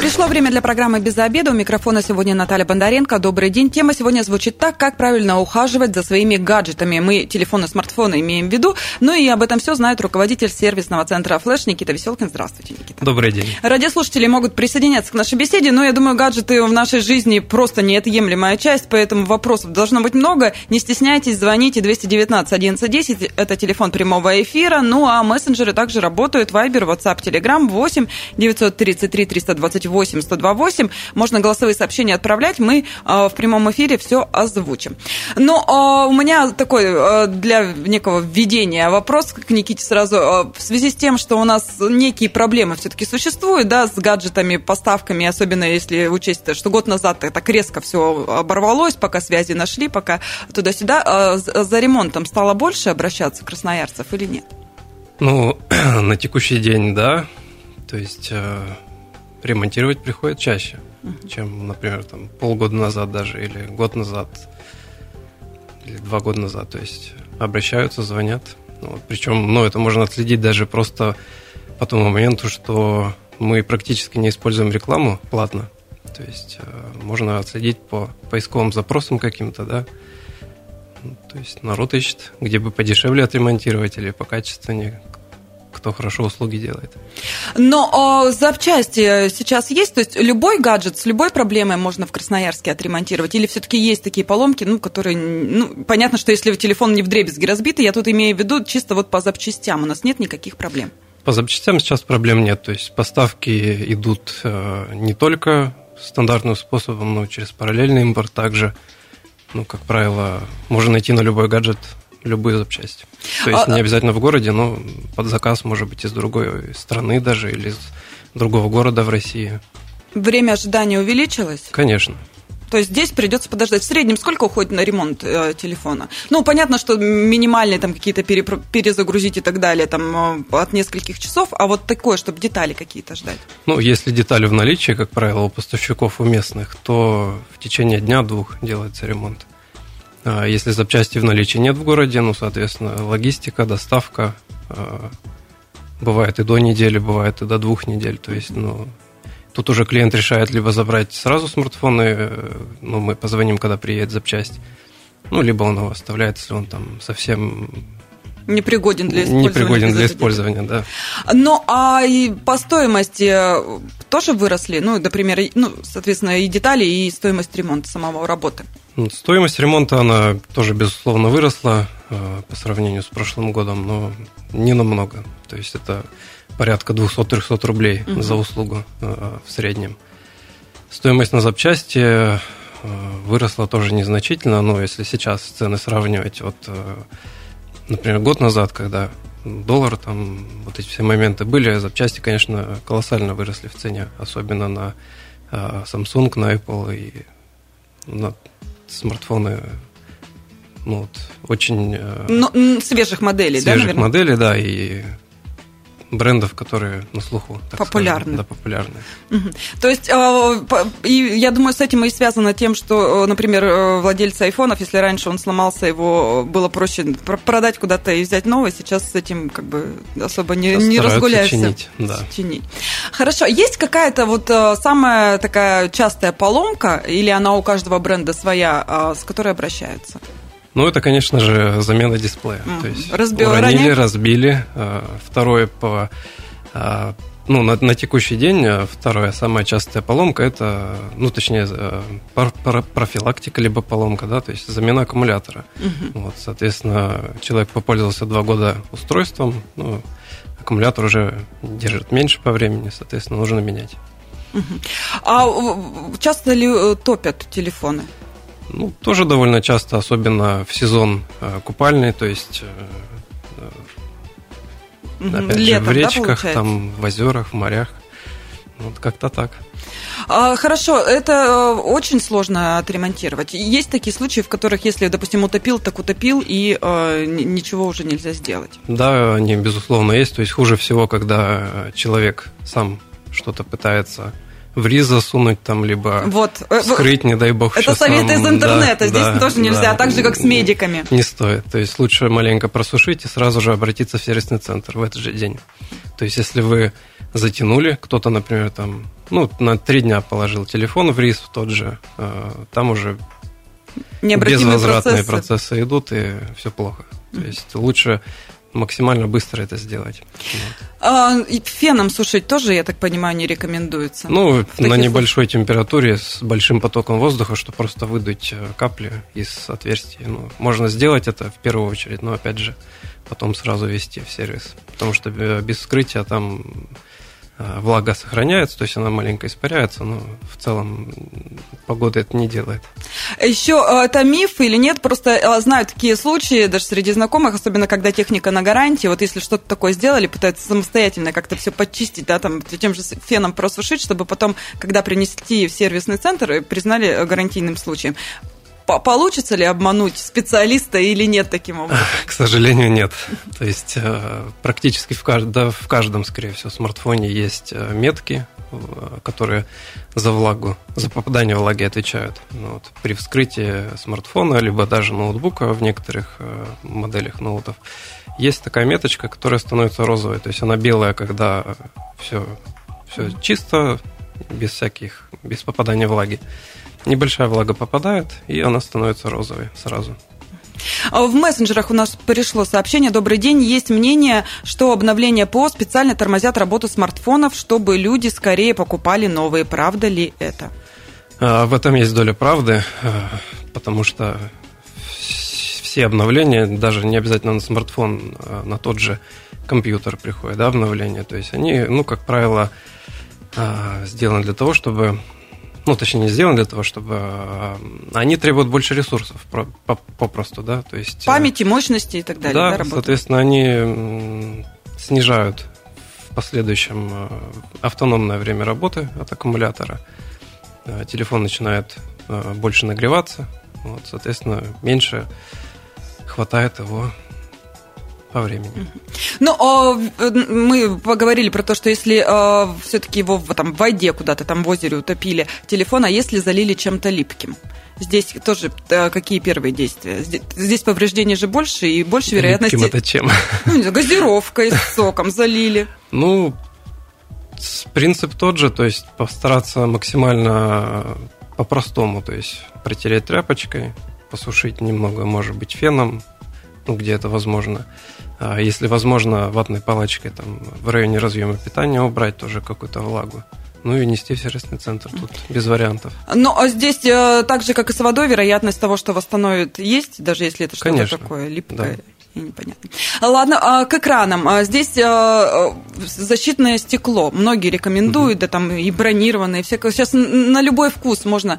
Пришло время для программы «Без обеда». У микрофона сегодня Наталья Бондаренко. Добрый день. Тема сегодня звучит так, как правильно ухаживать за своими гаджетами. Мы телефоны, смартфоны имеем в виду. Ну и об этом все знает руководитель сервисного центра «Флэш» Никита Веселкин. Здравствуйте, Никита. Добрый день. Радиослушатели могут присоединяться к нашей беседе, но я думаю, гаджеты в нашей жизни просто неотъемлемая часть, поэтому вопросов должно быть много. Не стесняйтесь, звоните 219 1110, это телефон прямого эфира. Ну а мессенджеры также работают. Вайбер, WhatsApp, Telegram 8 933 328 8 128. Можно голосовые сообщения отправлять, мы э, в прямом эфире все озвучим. Но э, у меня такой э, для некого введения вопрос к Никите сразу. В связи с тем, что у нас некие проблемы все-таки существуют, да, с гаджетами, поставками, особенно если учесть, что год назад так резко все оборвалось, пока связи нашли, пока туда-сюда, за ремонтом стало больше обращаться красноярцев или нет? Ну, на текущий день, да. То есть ремонтировать приходит чаще, uh-huh. чем, например, там, полгода назад даже, или год назад, или два года назад. То есть обращаются, звонят. Ну, причем, ну, это можно отследить даже просто по тому моменту, что мы практически не используем рекламу платно. То есть э, можно отследить по поисковым запросам каким-то, да. Ну, то есть народ ищет, где бы подешевле отремонтировать или покачественнее, кто хорошо услуги делает. Но а, запчасти сейчас есть? То есть любой гаджет с любой проблемой можно в Красноярске отремонтировать? Или все-таки есть такие поломки, ну, которые... Ну, понятно, что если телефон не в дребезги разбитый, я тут имею в виду чисто вот по запчастям. У нас нет никаких проблем. По запчастям сейчас проблем нет. То есть поставки идут э, не только стандартным способом, но через параллельный импорт также. Ну, как правило, можно найти на любой гаджет любые запчасти. То есть а, не обязательно в городе, но под заказ может быть из другой страны даже или из другого города в России. Время ожидания увеличилось? Конечно. То есть здесь придется подождать. В среднем сколько уходит на ремонт э, телефона? Ну, понятно, что минимальные там какие-то пере, перезагрузить и так далее, там э, от нескольких часов, а вот такое, чтобы детали какие-то ждать. Ну, если детали в наличии, как правило, у поставщиков у местных, то в течение дня-двух делается ремонт. А если запчасти в наличии нет в городе, ну, соответственно, логистика, доставка а, бывает и до недели, бывает и до двух недель. То есть, ну, тут уже клиент решает либо забрать сразу смартфоны, э, ну, мы позвоним, когда приедет запчасть, ну, либо он его оставляет, если он там совсем Непригоден для использования. Непригоден для использования, да. Ну, а и по стоимости тоже выросли? Ну, например, ну, соответственно, и детали, и стоимость ремонта самого работы. Ну, стоимость ремонта, она тоже, безусловно, выросла э, по сравнению с прошлым годом, но не намного. То есть это порядка 200-300 рублей угу. за услугу э, в среднем. Стоимость на запчасти э, выросла тоже незначительно, но если сейчас цены сравнивать, вот, например, год назад, когда доллар, там вот эти все моменты были, запчасти, конечно, колоссально выросли в цене, особенно на Samsung, на Apple и на смартфоны ну, вот, очень... Э, ну, свежих моделей, свежих да, Свежих моделей, да, и брендов, которые на слуху. Популярны. Скажем, да, популярны. Угу. То есть, э, и я думаю, с этим и связано тем, что, э, например, э, владельцы айфонов, если раньше он сломался, его было проще продать куда-то и взять новый, сейчас с этим как бы особо не, не разгуляешься. чинить, да. чинить. Хорошо. Есть какая-то вот самая такая частая поломка, или она у каждого бренда своя, с которой обращаются? Ну, это, конечно же, замена дисплея. Mm. То есть Разбил, уронили, ранее? разбили. А, второе по а, ну, на, на текущий день а, вторая самая частая поломка это, ну, точнее, профилактика либо поломка, да, то есть замена аккумулятора. Uh-huh. Вот, соответственно, человек попользовался два года устройством, ну, аккумулятор уже держит меньше по времени, соответственно, нужно менять. Uh-huh. А часто ли э, топят телефоны? Ну, тоже довольно часто, особенно в сезон э, купальный, то есть э, опять Летом, же, в речках, да, там, в озерах, в морях. Вот как-то так. А, хорошо, это э, очень сложно отремонтировать. Есть такие случаи, в которых, если, допустим, утопил, так утопил, и э, ничего уже нельзя сделать. Да, они, безусловно, есть. То есть хуже всего, когда человек сам что-то пытается в рис засунуть там, либо вот. скрыть, не дай бог. Это совет из интернета, да, здесь да, тоже нельзя, да, так же, как с медиками. Не стоит, то есть лучше маленько просушить и сразу же обратиться в сервисный центр в этот же день. То есть если вы затянули, кто-то, например, там, ну, на три дня положил телефон в рис в тот же, э, там уже безвозвратные процессы. процессы идут, и все плохо. То есть лучше максимально быстро это сделать. А, феном сушить тоже, я так понимаю, не рекомендуется? Ну, на небольшой случаях? температуре с большим потоком воздуха, чтобы просто выдуть э, капли из отверстий. Ну, можно сделать это в первую очередь, но опять же, потом сразу вести в сервис. Потому что э, без вскрытия там влага сохраняется, то есть она маленько испаряется, но в целом погода это не делает. Еще э, это миф или нет? Просто э, знаю такие случаи, даже среди знакомых, особенно когда техника на гарантии, вот если что-то такое сделали, пытаются самостоятельно как-то все почистить, да, там тем же феном просушить, чтобы потом, когда принести в сервисный центр, признали гарантийным случаем получится ли обмануть специалиста или нет таким образом? К сожалению, нет. То есть э, практически в каждом, да, в каждом, скорее всего, смартфоне есть э, метки, э, которые за влагу, за попадание влаги отвечают. Ну, вот, при вскрытии смартфона, либо даже ноутбука в некоторых моделях ноутов, есть такая меточка, которая становится розовой. То есть она белая, когда все, все чисто, без всяких, без попадания влаги небольшая влага попадает, и она становится розовой сразу. А в мессенджерах у нас пришло сообщение. Добрый день. Есть мнение, что обновления ПО специально тормозят работу смартфонов, чтобы люди скорее покупали новые. Правда ли это? А, в этом есть доля правды, а, потому что все обновления, даже не обязательно на смартфон, на тот же компьютер приходят, да, обновления. То есть они, ну, как правило, сделаны для того, чтобы ну, точнее, не сделаны для того, чтобы... Э, они требуют больше ресурсов, попросту, да, то есть... Э, Памяти, мощности и так далее, да, да соответственно, они снижают в последующем э, автономное время работы от аккумулятора. Телефон начинает больше нагреваться, вот, соответственно, меньше хватает его по времени. Ну, а, мы поговорили про то, что если а, все-таки его в, там, в воде куда-то там в озере утопили телефон, а если залили чем-то липким? Здесь тоже какие первые действия? Здесь, здесь повреждений же больше и больше вероятности... Липким это чем? Ну, не знаю, газировкой, соком залили. Ну, принцип тот же, то есть постараться максимально по-простому, то есть протереть тряпочкой, посушить немного, может быть, феном, где это возможно. А если возможно, ватной палочкой там, в районе разъема питания убрать тоже какую-то влагу. Ну и нести в сервисный центр, тут без вариантов. Ну, а здесь э, так же, как и с водой, вероятность того, что восстановит, есть, даже если это что-то такое липкое? Да непонятно. Ладно, а к экранам. А здесь а, защитное стекло. Многие рекомендуют, угу. да там и бронированные. Сейчас на любой вкус можно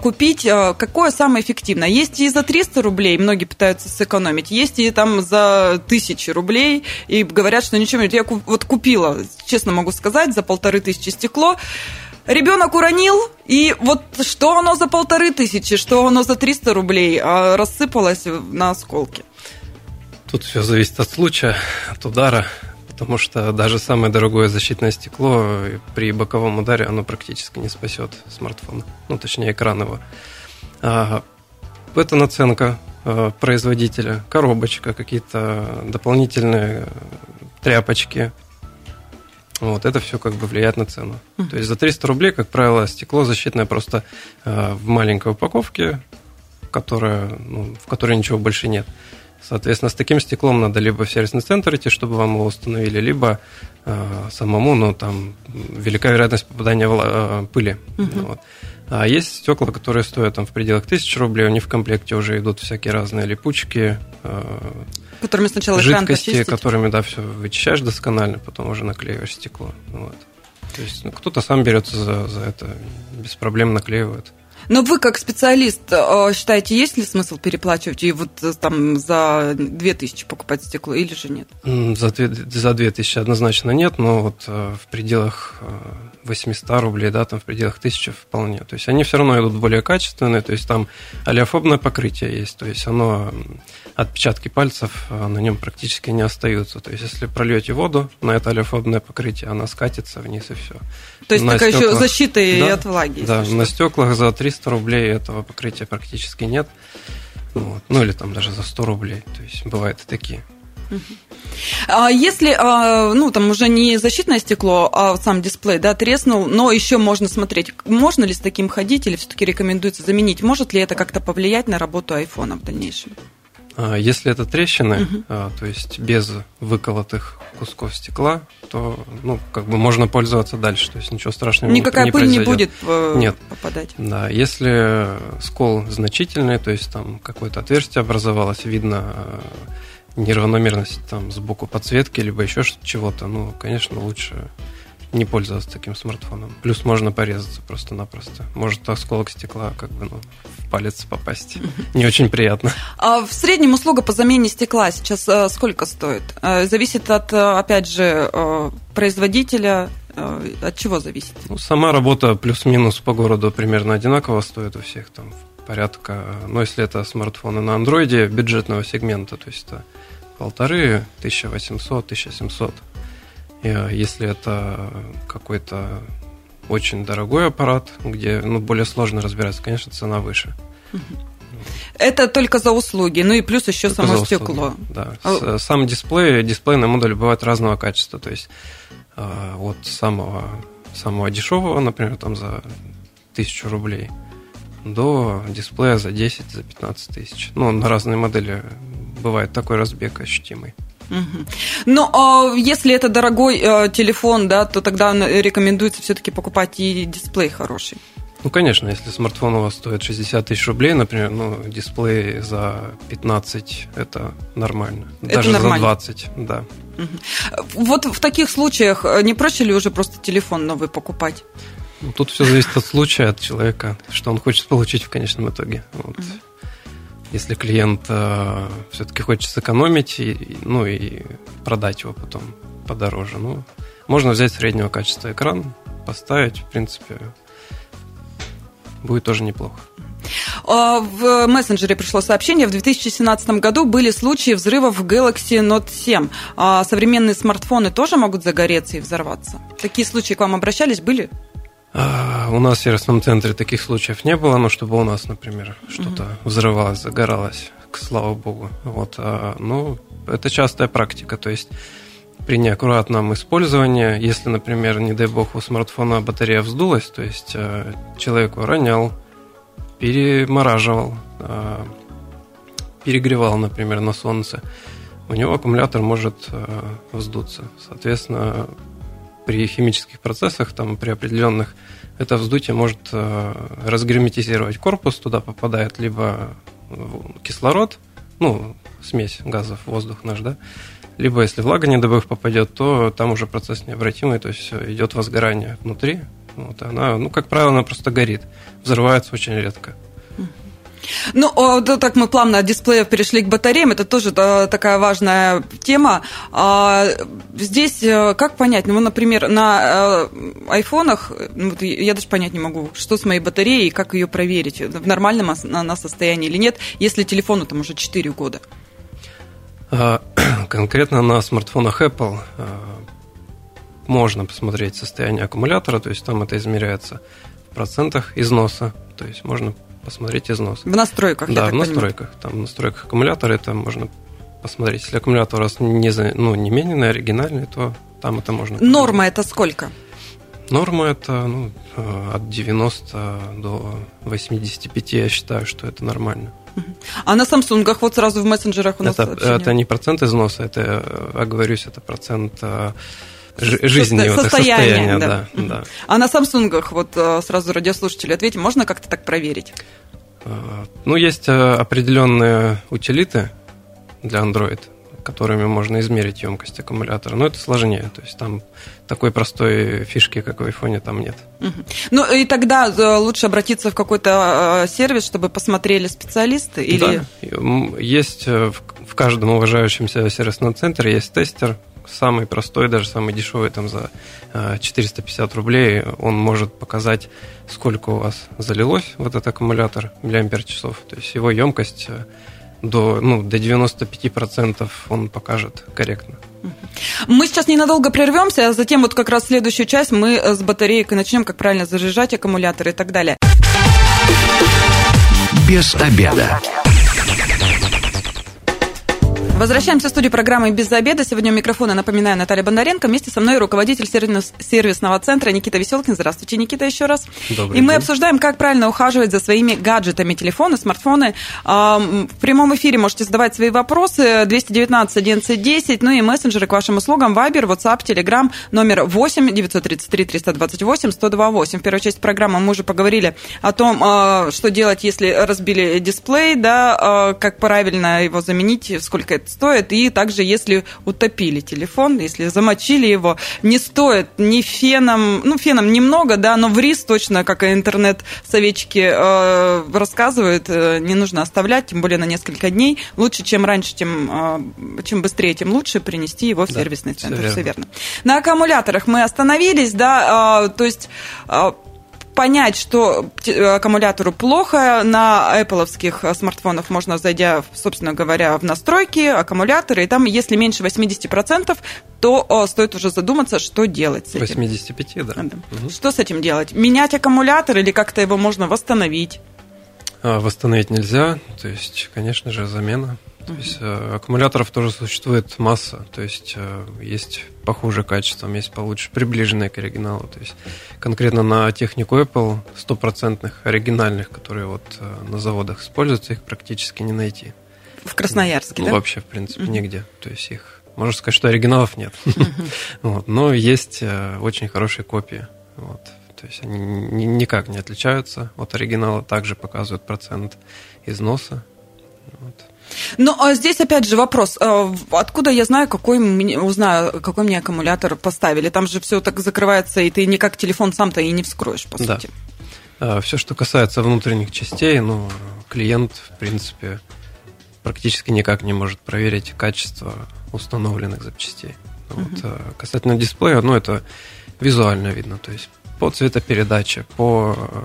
купить. Какое самое эффективное? Есть и за 300 рублей, многие пытаются сэкономить. Есть и там за 1000 рублей, и говорят, что ничего нет. Я вот купила, честно могу сказать, за полторы тысячи стекло. Ребенок уронил, и вот что оно за полторы тысячи, что оно за 300 рублей, рассыпалось на осколки. Тут все зависит от случая, от удара, потому что даже самое дорогое защитное стекло при боковом ударе оно практически не спасет смартфон, ну точнее экран его. А, это наценка а, производителя, коробочка, какие-то дополнительные тряпочки. Вот, это все как бы влияет на цену. Uh-huh. То есть за 300 рублей, как правило, стекло защитное просто э, в маленькой упаковке, которая, ну, в которой ничего больше нет. Соответственно, с таким стеклом надо либо в сервисный центр идти, чтобы вам его установили, либо э, самому, но там велика вероятность попадания в, э, пыли. Угу. Вот. А есть стекла, которые стоят там в пределах тысячи рублей, у них в комплекте уже идут всякие разные липучки, э, которыми сначала жидкости, которыми, да, все вычищаешь досконально, потом уже наклеиваешь стекло. Вот. То есть ну, кто-то сам берется за, за это, без проблем наклеивает. Но вы как специалист э, считаете, есть ли смысл переплачивать и вот э, там за 2000 покупать стекло или же нет? За, за 2000 однозначно нет, но вот э, в пределах 800 рублей, да, там в пределах 1000 вполне. То есть они все равно идут более качественные, то есть там алиофобное покрытие есть, то есть оно, отпечатки пальцев э, на нем практически не остаются. То есть если прольете воду на это алиофобное покрытие, она скатится вниз и все. То есть на такая стеклах... еще защита и да, от влаги. Да, на стеклах за 300 рублей этого покрытия практически нет. Вот. Ну или там даже за 100 рублей. То есть бывают и такие. А если, а, ну, там уже не защитное стекло, а сам дисплей, да, треснул, но еще можно смотреть, можно ли с таким ходить или все-таки рекомендуется заменить? Может ли это как-то повлиять на работу айфона в дальнейшем? А, если это трещины, угу. то есть без выколотых кусков стекла, то ну, как бы можно пользоваться дальше, то есть ничего страшного Никакая не пыль произойдет. не будет э, Нет. попадать. Да, если скол значительный, то есть там какое-то отверстие образовалось, видно неравномерность там сбоку подсветки, либо еще чего-то, ну, конечно, лучше не пользоваться таким смартфоном. Плюс можно порезаться просто-напросто. Может осколок стекла как бы ну, в палец попасть. Не очень приятно. А в среднем услуга по замене стекла сейчас э, сколько стоит? Э, зависит от, э, опять же, производителя. От чего зависит? Ну, сама работа плюс-минус по городу примерно одинаково стоит у всех. Там порядка, ну, если это смартфоны на андроиде бюджетного сегмента, то есть это полторы, 1800, 1700. А, если это какой-то очень дорогой аппарат, где ну, более сложно разбираться, конечно, цена выше. Это только за услуги, ну и плюс еще только само стекло. Да. А... Сам дисплей, дисплейные модули бывают разного качества, то есть а, от самого, самого дешевого, например, там за тысячу рублей, до дисплея за 10, за 15 тысяч. Ну, на разные модели бывает такой разбег ощутимый. Угу. Но а если это дорогой э, телефон, да, то тогда рекомендуется все-таки покупать и дисплей хороший. Ну, конечно, если смартфон у вас стоит 60 тысяч рублей, например, ну, дисплей за 15 это нормально. Это Даже нормально. за 20, да. Угу. Вот в таких случаях э, не проще ли уже просто телефон новый покупать? Ну, тут все зависит от случая, от человека, что он хочет получить в конечном итоге. Вот. Угу если клиент э, все-таки хочет сэкономить, и, ну и продать его потом подороже. Ну, можно взять среднего качества экран, поставить, в принципе, будет тоже неплохо. А, в мессенджере пришло сообщение, в 2017 году были случаи взрывов в Galaxy Note 7. А современные смартфоны тоже могут загореться и взорваться? Такие случаи к вам обращались, были? У нас в сервисном центре таких случаев не было, но чтобы у нас, например, что-то угу. взрывалось, загоралось, к слава богу. Вот, а, ну, это частая практика, то есть при неаккуратном использовании, если, например, не дай бог, у смартфона батарея вздулась, то есть а, человеку ронял, перемораживал, а, перегревал, например, на солнце, у него аккумулятор может а, вздуться. Соответственно, при химических процессах, там, при определенных, это вздутие может э, разгерметизировать корпус, туда попадает либо кислород, ну, смесь газов, воздух наш, да, либо если влага, не дай попадет, то там уже процесс необратимый, то есть идет возгорание внутри, вот, она, ну, как правило, она просто горит, взрывается очень редко. Ну, так мы плавно от дисплеев перешли к батареям, это тоже такая важная тема. А, здесь э, как понять, ну, например, на э, айфонах, ну, я даже понять не могу, что с моей батареей как ее проверить, в нормальном она состоянии или нет, если телефону там уже 4 года. А, конкретно на смартфонах Apple а, можно посмотреть состояние аккумулятора, то есть там это измеряется в процентах износа, то есть можно посмотреть износ. В настройках, Да, в настройках. Понимаю. Там в настройках аккумулятора это можно посмотреть. Если аккумулятор у вас не, ну, не мененный, оригинальный, то там это можно. Норма это сколько? Норма это ну, э, от 90 до 85, я считаю, что это нормально. А на Samsung вот сразу в мессенджерах у нас это, это не процент износа, это, оговорюсь, это процент э, жизни, состояние, состояния, да. да, да. А на Samsung, вот э, сразу радиослушатели ответим, можно как-то так проверить? Э, ну, есть э, определенные утилиты для Android, которыми можно измерить емкость аккумулятора. Но это сложнее. То есть там такой простой фишки, как в айфоне, там нет. Ну и тогда лучше обратиться в какой-то сервис, чтобы посмотрели специалисты? Или... Да, есть в каждом уважающемся сервисном центре есть тестер, самый простой, даже самый дешевый, там за 450 рублей, он может показать, сколько у вас залилось в этот аккумулятор миллиампер часов. То есть его емкость до, ну, до 95% он покажет корректно. Мы сейчас ненадолго прервемся, а затем вот как раз следующую часть мы с батарейкой начнем, как правильно заряжать аккумуляторы и так далее. Без обеда. Возвращаемся в студию программы «Без обеда». Сегодня у микрофона, напоминаю, Наталья Бондаренко. Вместе со мной руководитель сервисного центра Никита Веселкин. Здравствуйте, Никита, еще раз. Добрый И мы день. обсуждаем, как правильно ухаживать за своими гаджетами, телефоны, смартфоны. В прямом эфире можете задавать свои вопросы. 219 11 ну и мессенджеры к вашим услугам. Вайбер, WhatsApp, Telegram, номер 8 933 328 128. В первой части программы мы уже поговорили о том, а, что делать, если разбили дисплей, да, а, как правильно его заменить, сколько это стоит. И также, если утопили телефон, если замочили его, не стоит ни феном, ну, феном немного, да, но в рис точно, как интернет-советчики э, рассказывают, э, не нужно оставлять, тем более на несколько дней. Лучше, чем раньше, тем, э, чем быстрее, тем лучше принести его в Да, сервисный центр. Все верно. верно. На аккумуляторах мы остановились, да, э, то есть э, понять, что те- аккумулятору плохо, на Apple смартфонах можно, зайдя, собственно говоря, в настройки, аккумуляторы, и там, если меньше 80%, то стоит уже задуматься, что делать с этим. 85, да. Да. Мгм. Что с этим делать? Менять аккумулятор или как-то его можно восстановить? А, Восстановить нельзя, то есть, конечно же, замена. То есть э, аккумуляторов тоже существует масса, то есть э, есть похуже качеством, есть получше, приближенные к оригиналу. То есть конкретно на технику Apple стопроцентных оригинальных, которые вот э, на заводах используются, их практически не найти. В Красноярске, Ну, да? Вообще, в принципе, нигде. То есть их, можно сказать, что оригиналов нет. Вот. Но есть э, очень хорошие копии. Вот. То есть они ни- никак не отличаются от оригинала, также показывают процент износа. Вот. Ну, а здесь опять же вопрос, э, откуда я знаю, какой мне, узнаю, какой мне аккумулятор поставили? Там же все так закрывается, и ты никак телефон сам-то и не вскроешь, по Да. сути. Все, что касается внутренних частей, ну, клиент, в принципе, практически никак не может проверить качество установленных запчастей. Вот. а Касательно дисплея, ну, это визуально видно, то есть по цветопередаче, по э,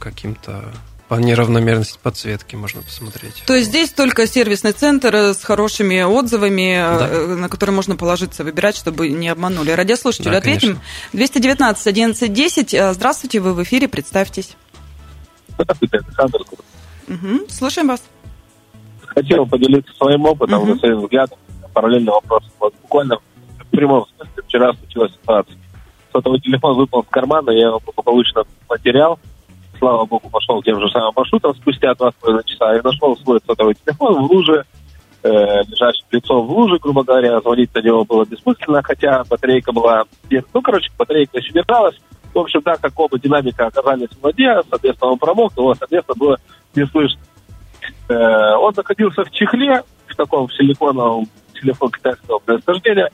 каким-то по неравномерности подсветки можно посмотреть. То есть здесь только сервисный центр э, с хорошими отзывами, э, Да. э, на которые можно положиться, выбирать, чтобы не обманули. Радиослушателю Да, ответим. 219 11 10. Э, Здравствуйте, вы в эфире, представьтесь. Здравствуйте, Александр. Мгм, Слушаем вас. Хотел поделиться своим опытом, на своим взглядом, параллельно вопрос. Вот буквально в прямом смысле вчера случилась ситуация. Сотовый телефон выпал из кармана, я его благополучно потерял. Слава богу, пошел тем же самым маршрутом спустя два с половиной часа и нашел свой сотовый телефон в луже, э, лежащим лицом в луже, грубо говоря. Звонить на него было бессмысленно, хотя батарейка была... Ну, короче, батарейка еще держалась. В общем, так как оба динамика оказались в воде, соответственно, он промок, его, соответственно, было не слышно. Э, он находился в чехле, в таком силиконовом, телефон китайского происхождения.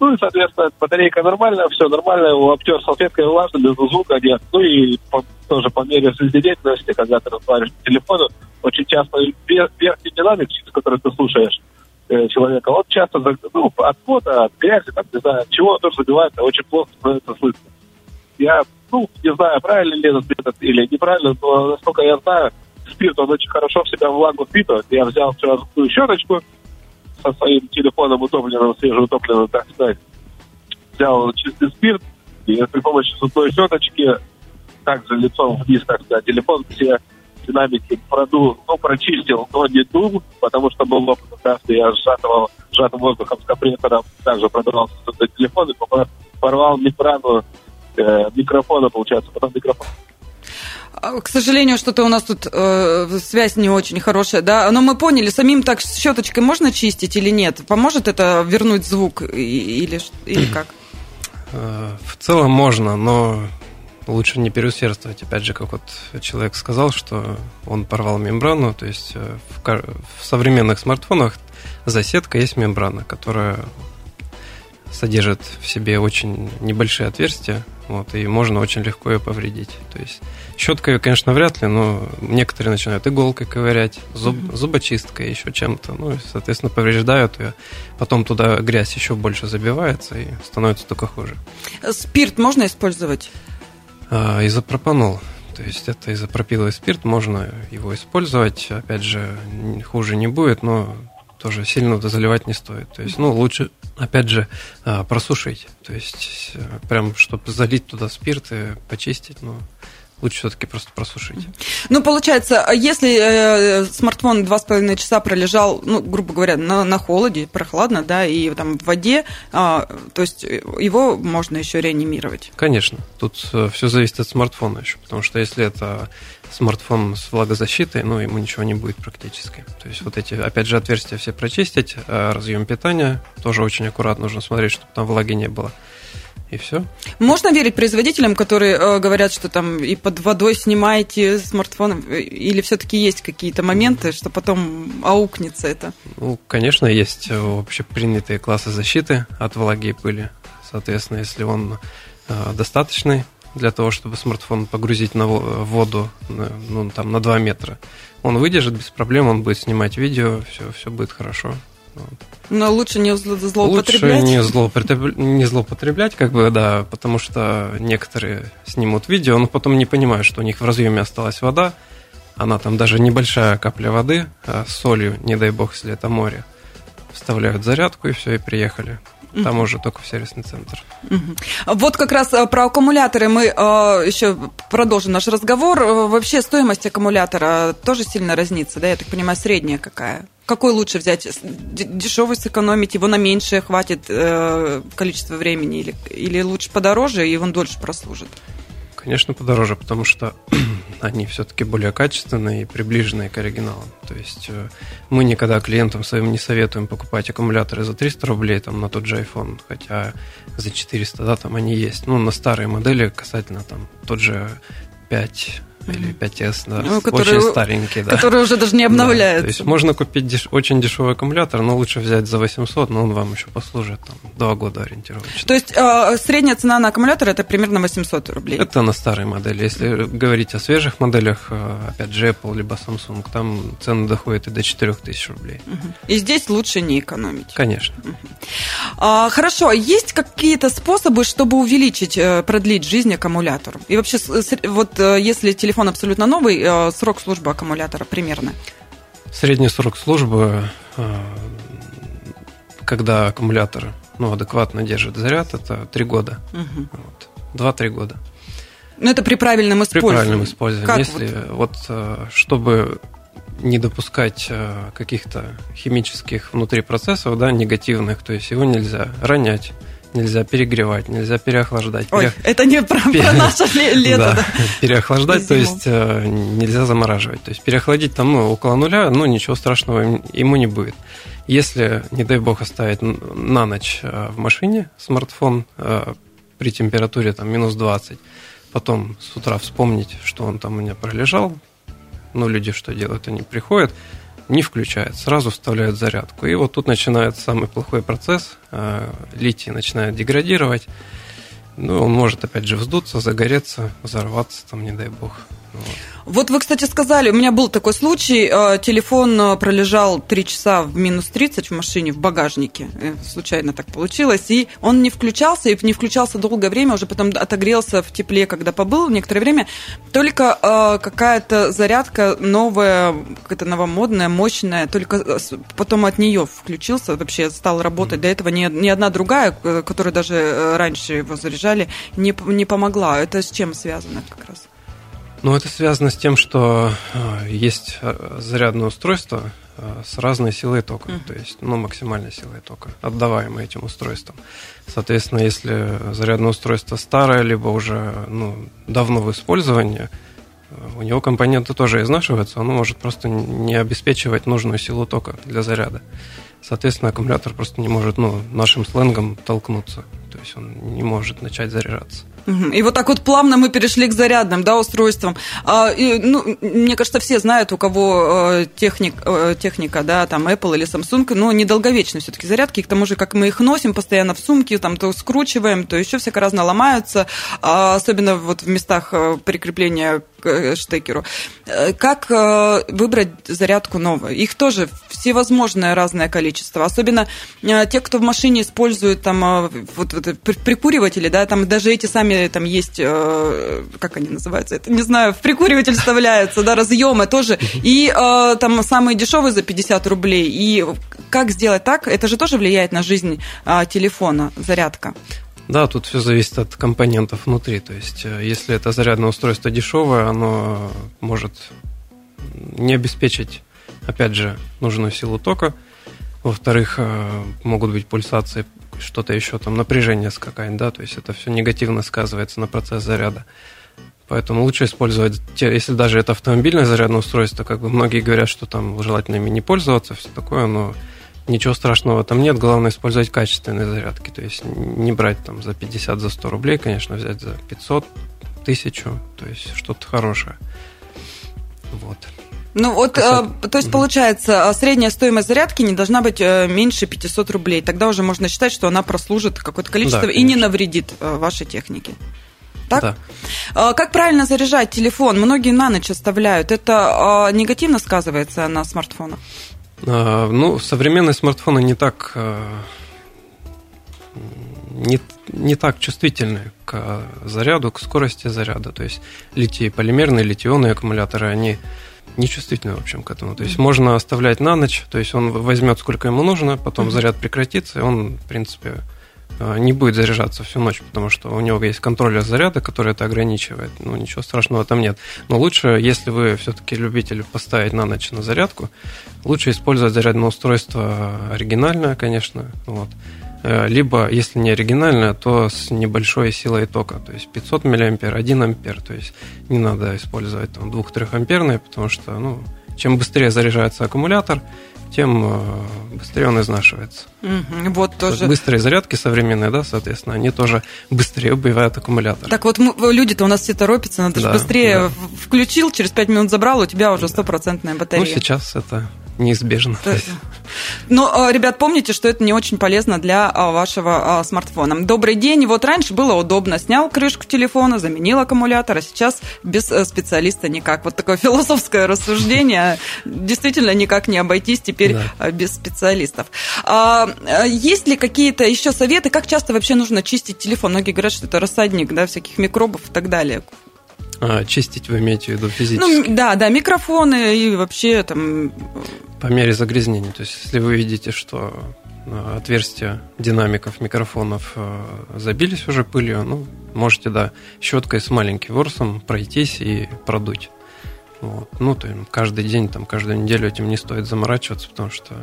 Ну и, соответственно, батарейка нормальная, все нормально, его обтер салфеткой влажно, без звука нет. Ну и по- тоже по мере жизнедеятельности, когда ты разговариваешь по телефону, очень часто вер- верхний динамик, через который ты слушаешь э, человека, он часто ну, от пота, от грязи, там, не знаю, чего он тоже забивается, очень плохо становится слышно. Я, ну, не знаю, правильно ли этот метод или неправильно, но насколько я знаю, спирт, он очень хорошо в себя влагу впитывает. Я взял вчера щеточку со своим телефоном утопленным, свежеутопленным, так сказать. Взял чистый спирт и при помощи зубной щеточки также лицом вниз, так сказать, телефон все динамики продул, ну, прочистил, но не дул, потому что был как раз я сжатого, сжатым воздухом с компрессором также этот телефон и порвал мембрану э, микрофона, получается, потом микрофон К сожалению, что-то у нас тут э, связь не очень хорошая, да. Но мы поняли, самим так щеточкой можно чистить или нет? Поможет это вернуть звук или, или как? Э, В целом можно, но лучше не переусердствовать. Опять же, как вот человек сказал, что он порвал мембрану, то есть э, в, в современных смартфонах за сеткой есть мембрана, которая содержит в себе очень небольшие отверстия, вот, и можно очень легко ее повредить. То есть щеткой, конечно, вряд ли, но некоторые начинают иголкой ковырять, зуб, mm-hmm. зубочисткой, еще чем-то, ну, и, соответственно, повреждают ее. Потом туда грязь еще больше забивается и становится только хуже. Спирт можно использовать? А, изопропанол. То есть это изопропиловый спирт, можно его использовать, опять же, хуже не будет, но тоже сильно заливать не стоит. То есть, ну, лучше, опять же, а, просушить. То есть, э, прям, чтобы залить туда спирт и почистить, ну, лучше все-таки просто просушить. Ну, получается, если э, смартфон два с половиной часа пролежал, ну, грубо говоря, на, на холоде, прохладно, да, и там в воде, э, то есть его можно еще реанимировать? Конечно. Тут э, все зависит от смартфона еще, потому что если это смартфон с влагозащитой, ну, ему ничего не будет практически. То есть вот эти, опять же, отверстия все прочистить, а разъем питания тоже очень аккуратно нужно смотреть, чтобы там влаги не было. И все. Можно верить производителям, которые э, говорят, что там и под водой снимаете смартфон, или все-таки есть какие-то моменты, что потом аукнется это? Ну, конечно, есть вообще принятые классы защиты от влаги и пыли. Соответственно, если он э, достаточный, для того, чтобы смартфон погрузить на воду ну, там, на 2 метра. Он выдержит без проблем, он будет снимать видео, все, все будет хорошо. Но лучше не злоупотреблять. Лучше не злоупотреблять, не злоупотреблять, как бы, да, потому что некоторые снимут видео, но потом не понимают, что у них в разъеме осталась вода, она там даже небольшая капля воды, а с солью, не дай бог, если это море. Вставляют зарядку и все, и приехали. Там уже только в сервисный центр. Вот как раз э, про аккумуляторы мы э, еще продолжим наш разговор. Э, вообще стоимость аккумулятора тоже сильно разнится, да? Я так понимаю, средняя какая? Какой лучше взять? Дешевый сэкономить, его на меньшее хватит количество времени? Или, или лучше подороже, и он дольше прослужит? Конечно, подороже, потому что они все-таки более качественные и приближенные к оригиналам. То есть э, мы никогда клиентам своим не советуем покупать аккумуляторы за 300 рублей там, на тот же iPhone, хотя за 400, да, там они есть. Ну, на старые модели касательно там тот же 5 или 5S, да, ну, которые, очень старенькие, да. Которые уже даже не обновляются. Да, то есть можно купить деш... очень дешевый аккумулятор, но лучше взять за 800, но он вам еще послужит там, два года ориентировочно. То есть э, средняя цена на аккумулятор это примерно 800 рублей? Это на старой модели. Если говорить о свежих моделях, э, опять же Apple либо Samsung, там цены доходят и до 4000 рублей. Угу. И здесь лучше не экономить? Конечно. Угу. А, хорошо, есть какие-то способы, чтобы увеличить, э, продлить жизнь аккумулятору? И вообще, вот э, если телефон телефон абсолютно новый, э, срок службы аккумулятора примерно? Средний срок службы, э, когда аккумулятор ну, адекватно держит заряд, это 3 года. Угу. Вот. 2-3 года. Ну, это при правильном использовании. При правильном использовании. Как Если вот, вот э, чтобы не допускать каких-то химических внутри процессов, да, негативных, то есть его нельзя ронять, нельзя перегревать, нельзя переохлаждать. Ой, Перех... это не про, Пере... про наше лето. Да. Да. Переохлаждать, то есть э, нельзя замораживать. То есть переохладить там ну, около нуля, ну ничего страшного ему не будет. Если, не дай бог, оставить на ночь э, в машине смартфон э, при температуре там минус 20, потом с утра вспомнить, что он там у меня пролежал, ну люди что делают, они приходят, не включает, сразу вставляют зарядку. И вот тут начинается самый плохой процесс. А, литий начинает деградировать. Ну, он может, опять же, вздуться, загореться, взорваться, там, не дай бог. Вот. Вот вы, кстати, сказали, у меня был такой случай, э, телефон э, пролежал 3 часа в минус 30 в машине, в багажнике, э, случайно так получилось, и он не включался, и не включался долгое время, уже потом отогрелся в тепле, когда побыл некоторое время, только какая-то зарядка новая, какая-то новомодная, мощная, только потом от нее включился, вообще стал работать, до этого ни, ни одна другая, которая даже раньше его заряжали, не, не помогла. Это с чем связано как раз? Ну, это связано с тем, что э, есть э, зарядное устройство э, с разной силой тока, mm-hmm. то есть, ну, максимальной силой тока, отдаваемой этим устройством. Соответственно, если зарядное устройство старое, либо уже, ну, давно в использовании, у него компоненты тоже изнашиваются, оно может просто не обеспечивать нужную силу тока для заряда. Соответственно, аккумулятор просто не может, ну, нашим сленгом толкнуться, то есть он не может начать заряжаться. И вот так вот плавно мы перешли к зарядным да, устройствам. А, и, ну, мне кажется, все знают, у кого э, техник, э, техника, да, там Apple или Samsung, но недолговечны все-таки зарядки. К тому же, как мы их носим постоянно в сумке, там то скручиваем, то еще всяко разно ломаются, а, особенно вот в местах э, прикрепления э, штекеру. Э, как выбрать зарядку новую? Их тоже всевозможное разное количество. Особенно те, кто в машине используют там вот, вот прикуриватели, да, там даже эти сами там есть, как они называются, это не знаю, в прикуриватель вставляются, да, разъемы тоже. И там самые дешевые за 50 рублей. И как сделать так? Это же тоже влияет на жизнь телефона, зарядка. Да, тут все зависит от компонентов внутри. То есть, э, если это зарядное устройство дешевое, оно может не обеспечить, опять же, нужную силу тока. Во-вторых, э, могут быть пульсации, что-то еще там, напряжение скакать, да, то есть это все негативно сказывается на процесс заряда. Поэтому лучше использовать, если даже это автомобильное зарядное устройство, как бы многие говорят, что там желательно ими не пользоваться, все такое, но Ничего страшного там нет, главное использовать качественные зарядки, то есть не брать там за 50, за 100 рублей, конечно, взять за 500, тысячу, то есть что-то хорошее. Вот. Ну вот, э, то есть получается, а, средняя стоимость зарядки не должна быть э, меньше 500 рублей. Тогда уже можно считать, что она прослужит какое-то количество да, и не навредит э, вашей технике. Так? Да. А, как правильно заряжать телефон? Многие на ночь оставляют. Это негативно сказывается на смартфонах? А, ну, современные смартфоны не так а, не, не так чувствительны к заряду, к скорости заряда. То есть литий полимерные, литионные аккумуляторы, они нечувствительны, в общем, к этому. То есть можно оставлять на ночь, то есть он возьмет сколько ему нужно, потом заряд прекратится, и он, в принципе, не будет заряжаться всю ночь, потому что у него есть контроллер заряда, который это ограничивает. Ну, ничего страшного там нет. Но лучше, если вы все-таки любитель поставить на ночь на зарядку, лучше использовать зарядное устройство оригинальное, конечно. Вот. Э, либо, если не оригинальное, то с небольшой силой тока, то есть 500 мА, 1 ампер. То есть не надо использовать там 2-3 амперные, потому что ну, чем быстрее заряжается аккумулятор, тем э, быстрее он изнашивается. Угу, вот тоже. Быстрые зарядки современные, да, соответственно, они тоже быстрее убивают аккумулятор. Так вот, люди-то у нас все торопятся, надо да, же быстрее да. включил, через 5 минут забрал, у тебя уже стопроцентная батарея. Ну, сейчас это неизбежно. Но, э, ребят, помните, что это не очень полезно для э, вашего э, смартфона. Добрый день. Вот раньше было удобно. Снял крышку телефона, заменил аккумулятор, а сейчас без специалиста никак. Вот такое философское рассуждение. Действительно, никак не обойтись теперь да. без специалистов. А, есть ли какие-то еще советы, как часто вообще нужно чистить телефон? Многие говорят, что это рассадник да, всяких микробов и так далее. А, чистить вы имеете в виду физически? Ну, да, да, микрофоны и вообще там... По мере загрязнения. То есть, если вы видите, что а, отверстия динамиков микрофонов а, забились уже пылью, ну, можете, да, щеткой с маленьким ворсом пройтись и продуть. Вот. Ну, то есть каждый день, там, каждую неделю этим не стоит заморачиваться, потому что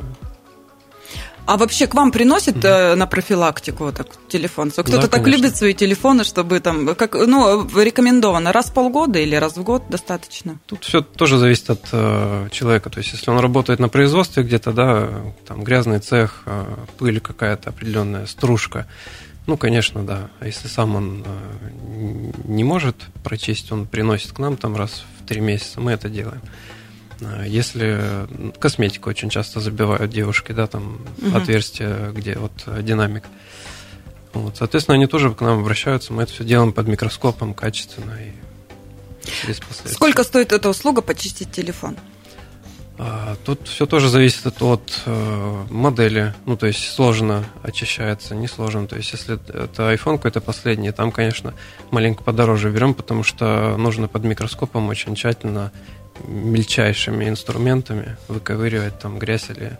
а вообще к вам приносят mm-hmm. на профилактику так, телефон? Кто-то да, так любит свои телефоны, чтобы там, как, ну, рекомендовано раз в полгода или раз в год достаточно? Тут все тоже зависит от э, человека. То есть, если он работает на производстве где-то, да, там грязный цех, э, пыль какая-то определенная, стружка, ну, конечно, да. А если сам он э, не может прочесть, он приносит к нам там раз в три месяца, мы это делаем. Э, если косметику очень часто забивают девушки, да, там угу. отверстие, где вот э, динамик. Вот, соответственно, они тоже к нам обращаются, мы это все делаем под микроскопом качественно и без последствий. Сколько стоит эта услуга почистить телефон? А, тут все тоже зависит от э, модели, ну то есть сложно очищается, не сложно. То есть если это iPhone какой-то последний, там, конечно, маленько подороже берем, потому что нужно под микроскопом очень тщательно мельчайшими инструментами выковыривать там грязь или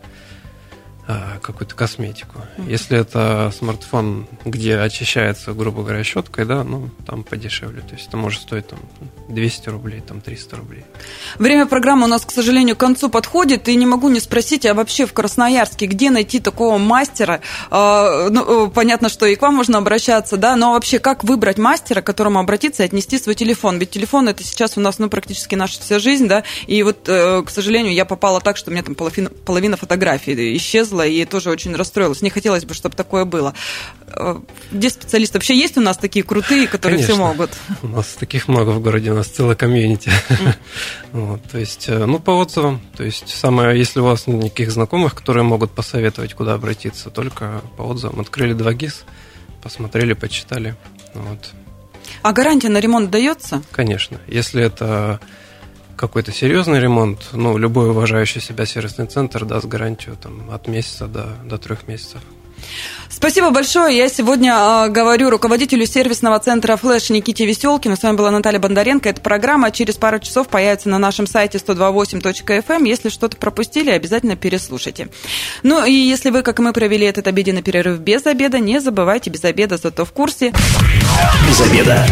какую-то косметику. Mm-hmm. Если это смартфон, где очищается, грубо говоря, щеткой, да, ну, там подешевле. То есть это может стоить там 200 рублей, там 300 рублей. Время программы у нас, к сожалению, к концу подходит, и не могу не спросить, а вообще в Красноярске где найти такого мастера? А, ну, понятно, что и к вам можно обращаться, да, но вообще как выбрать мастера, к которому обратиться и отнести свой телефон? Ведь телефон это сейчас у нас, ну, практически наша вся жизнь, да, и вот, э, к сожалению, я попала так, что у меня там половина, половина фотографий исчезла, и тоже очень расстроилась. Не хотелось бы, чтобы такое было. Э, где специалисты вообще есть у нас такие крутые, которые Конечно. все могут? У нас таких много в городе, у нас целая комьюнити. Mm. вот, то есть, э, ну, по отзывам. То есть, самое, если у вас никаких знакомых, которые могут посоветовать, куда обратиться, только по отзывам. Открыли 2GIS, посмотрели, почитали. Вот. А гарантия на ремонт дается? Конечно. Если это какой-то серьезный ремонт, ну, любой уважающий себя сервисный центр даст гарантию там, от месяца до, до трех месяцев. Спасибо большое. Я сегодня э, говорю руководителю сервисного центра «Флэш» Никите Веселкину. С вами была Наталья Бондаренко. Эта программа через пару часов появится на нашем сайте 128.fm. Эм. Если что-то пропустили, обязательно переслушайте. Ну и если вы, как и мы, провели этот обеденный перерыв без обеда, не забывайте без обеда, зато в курсе. Без обеда.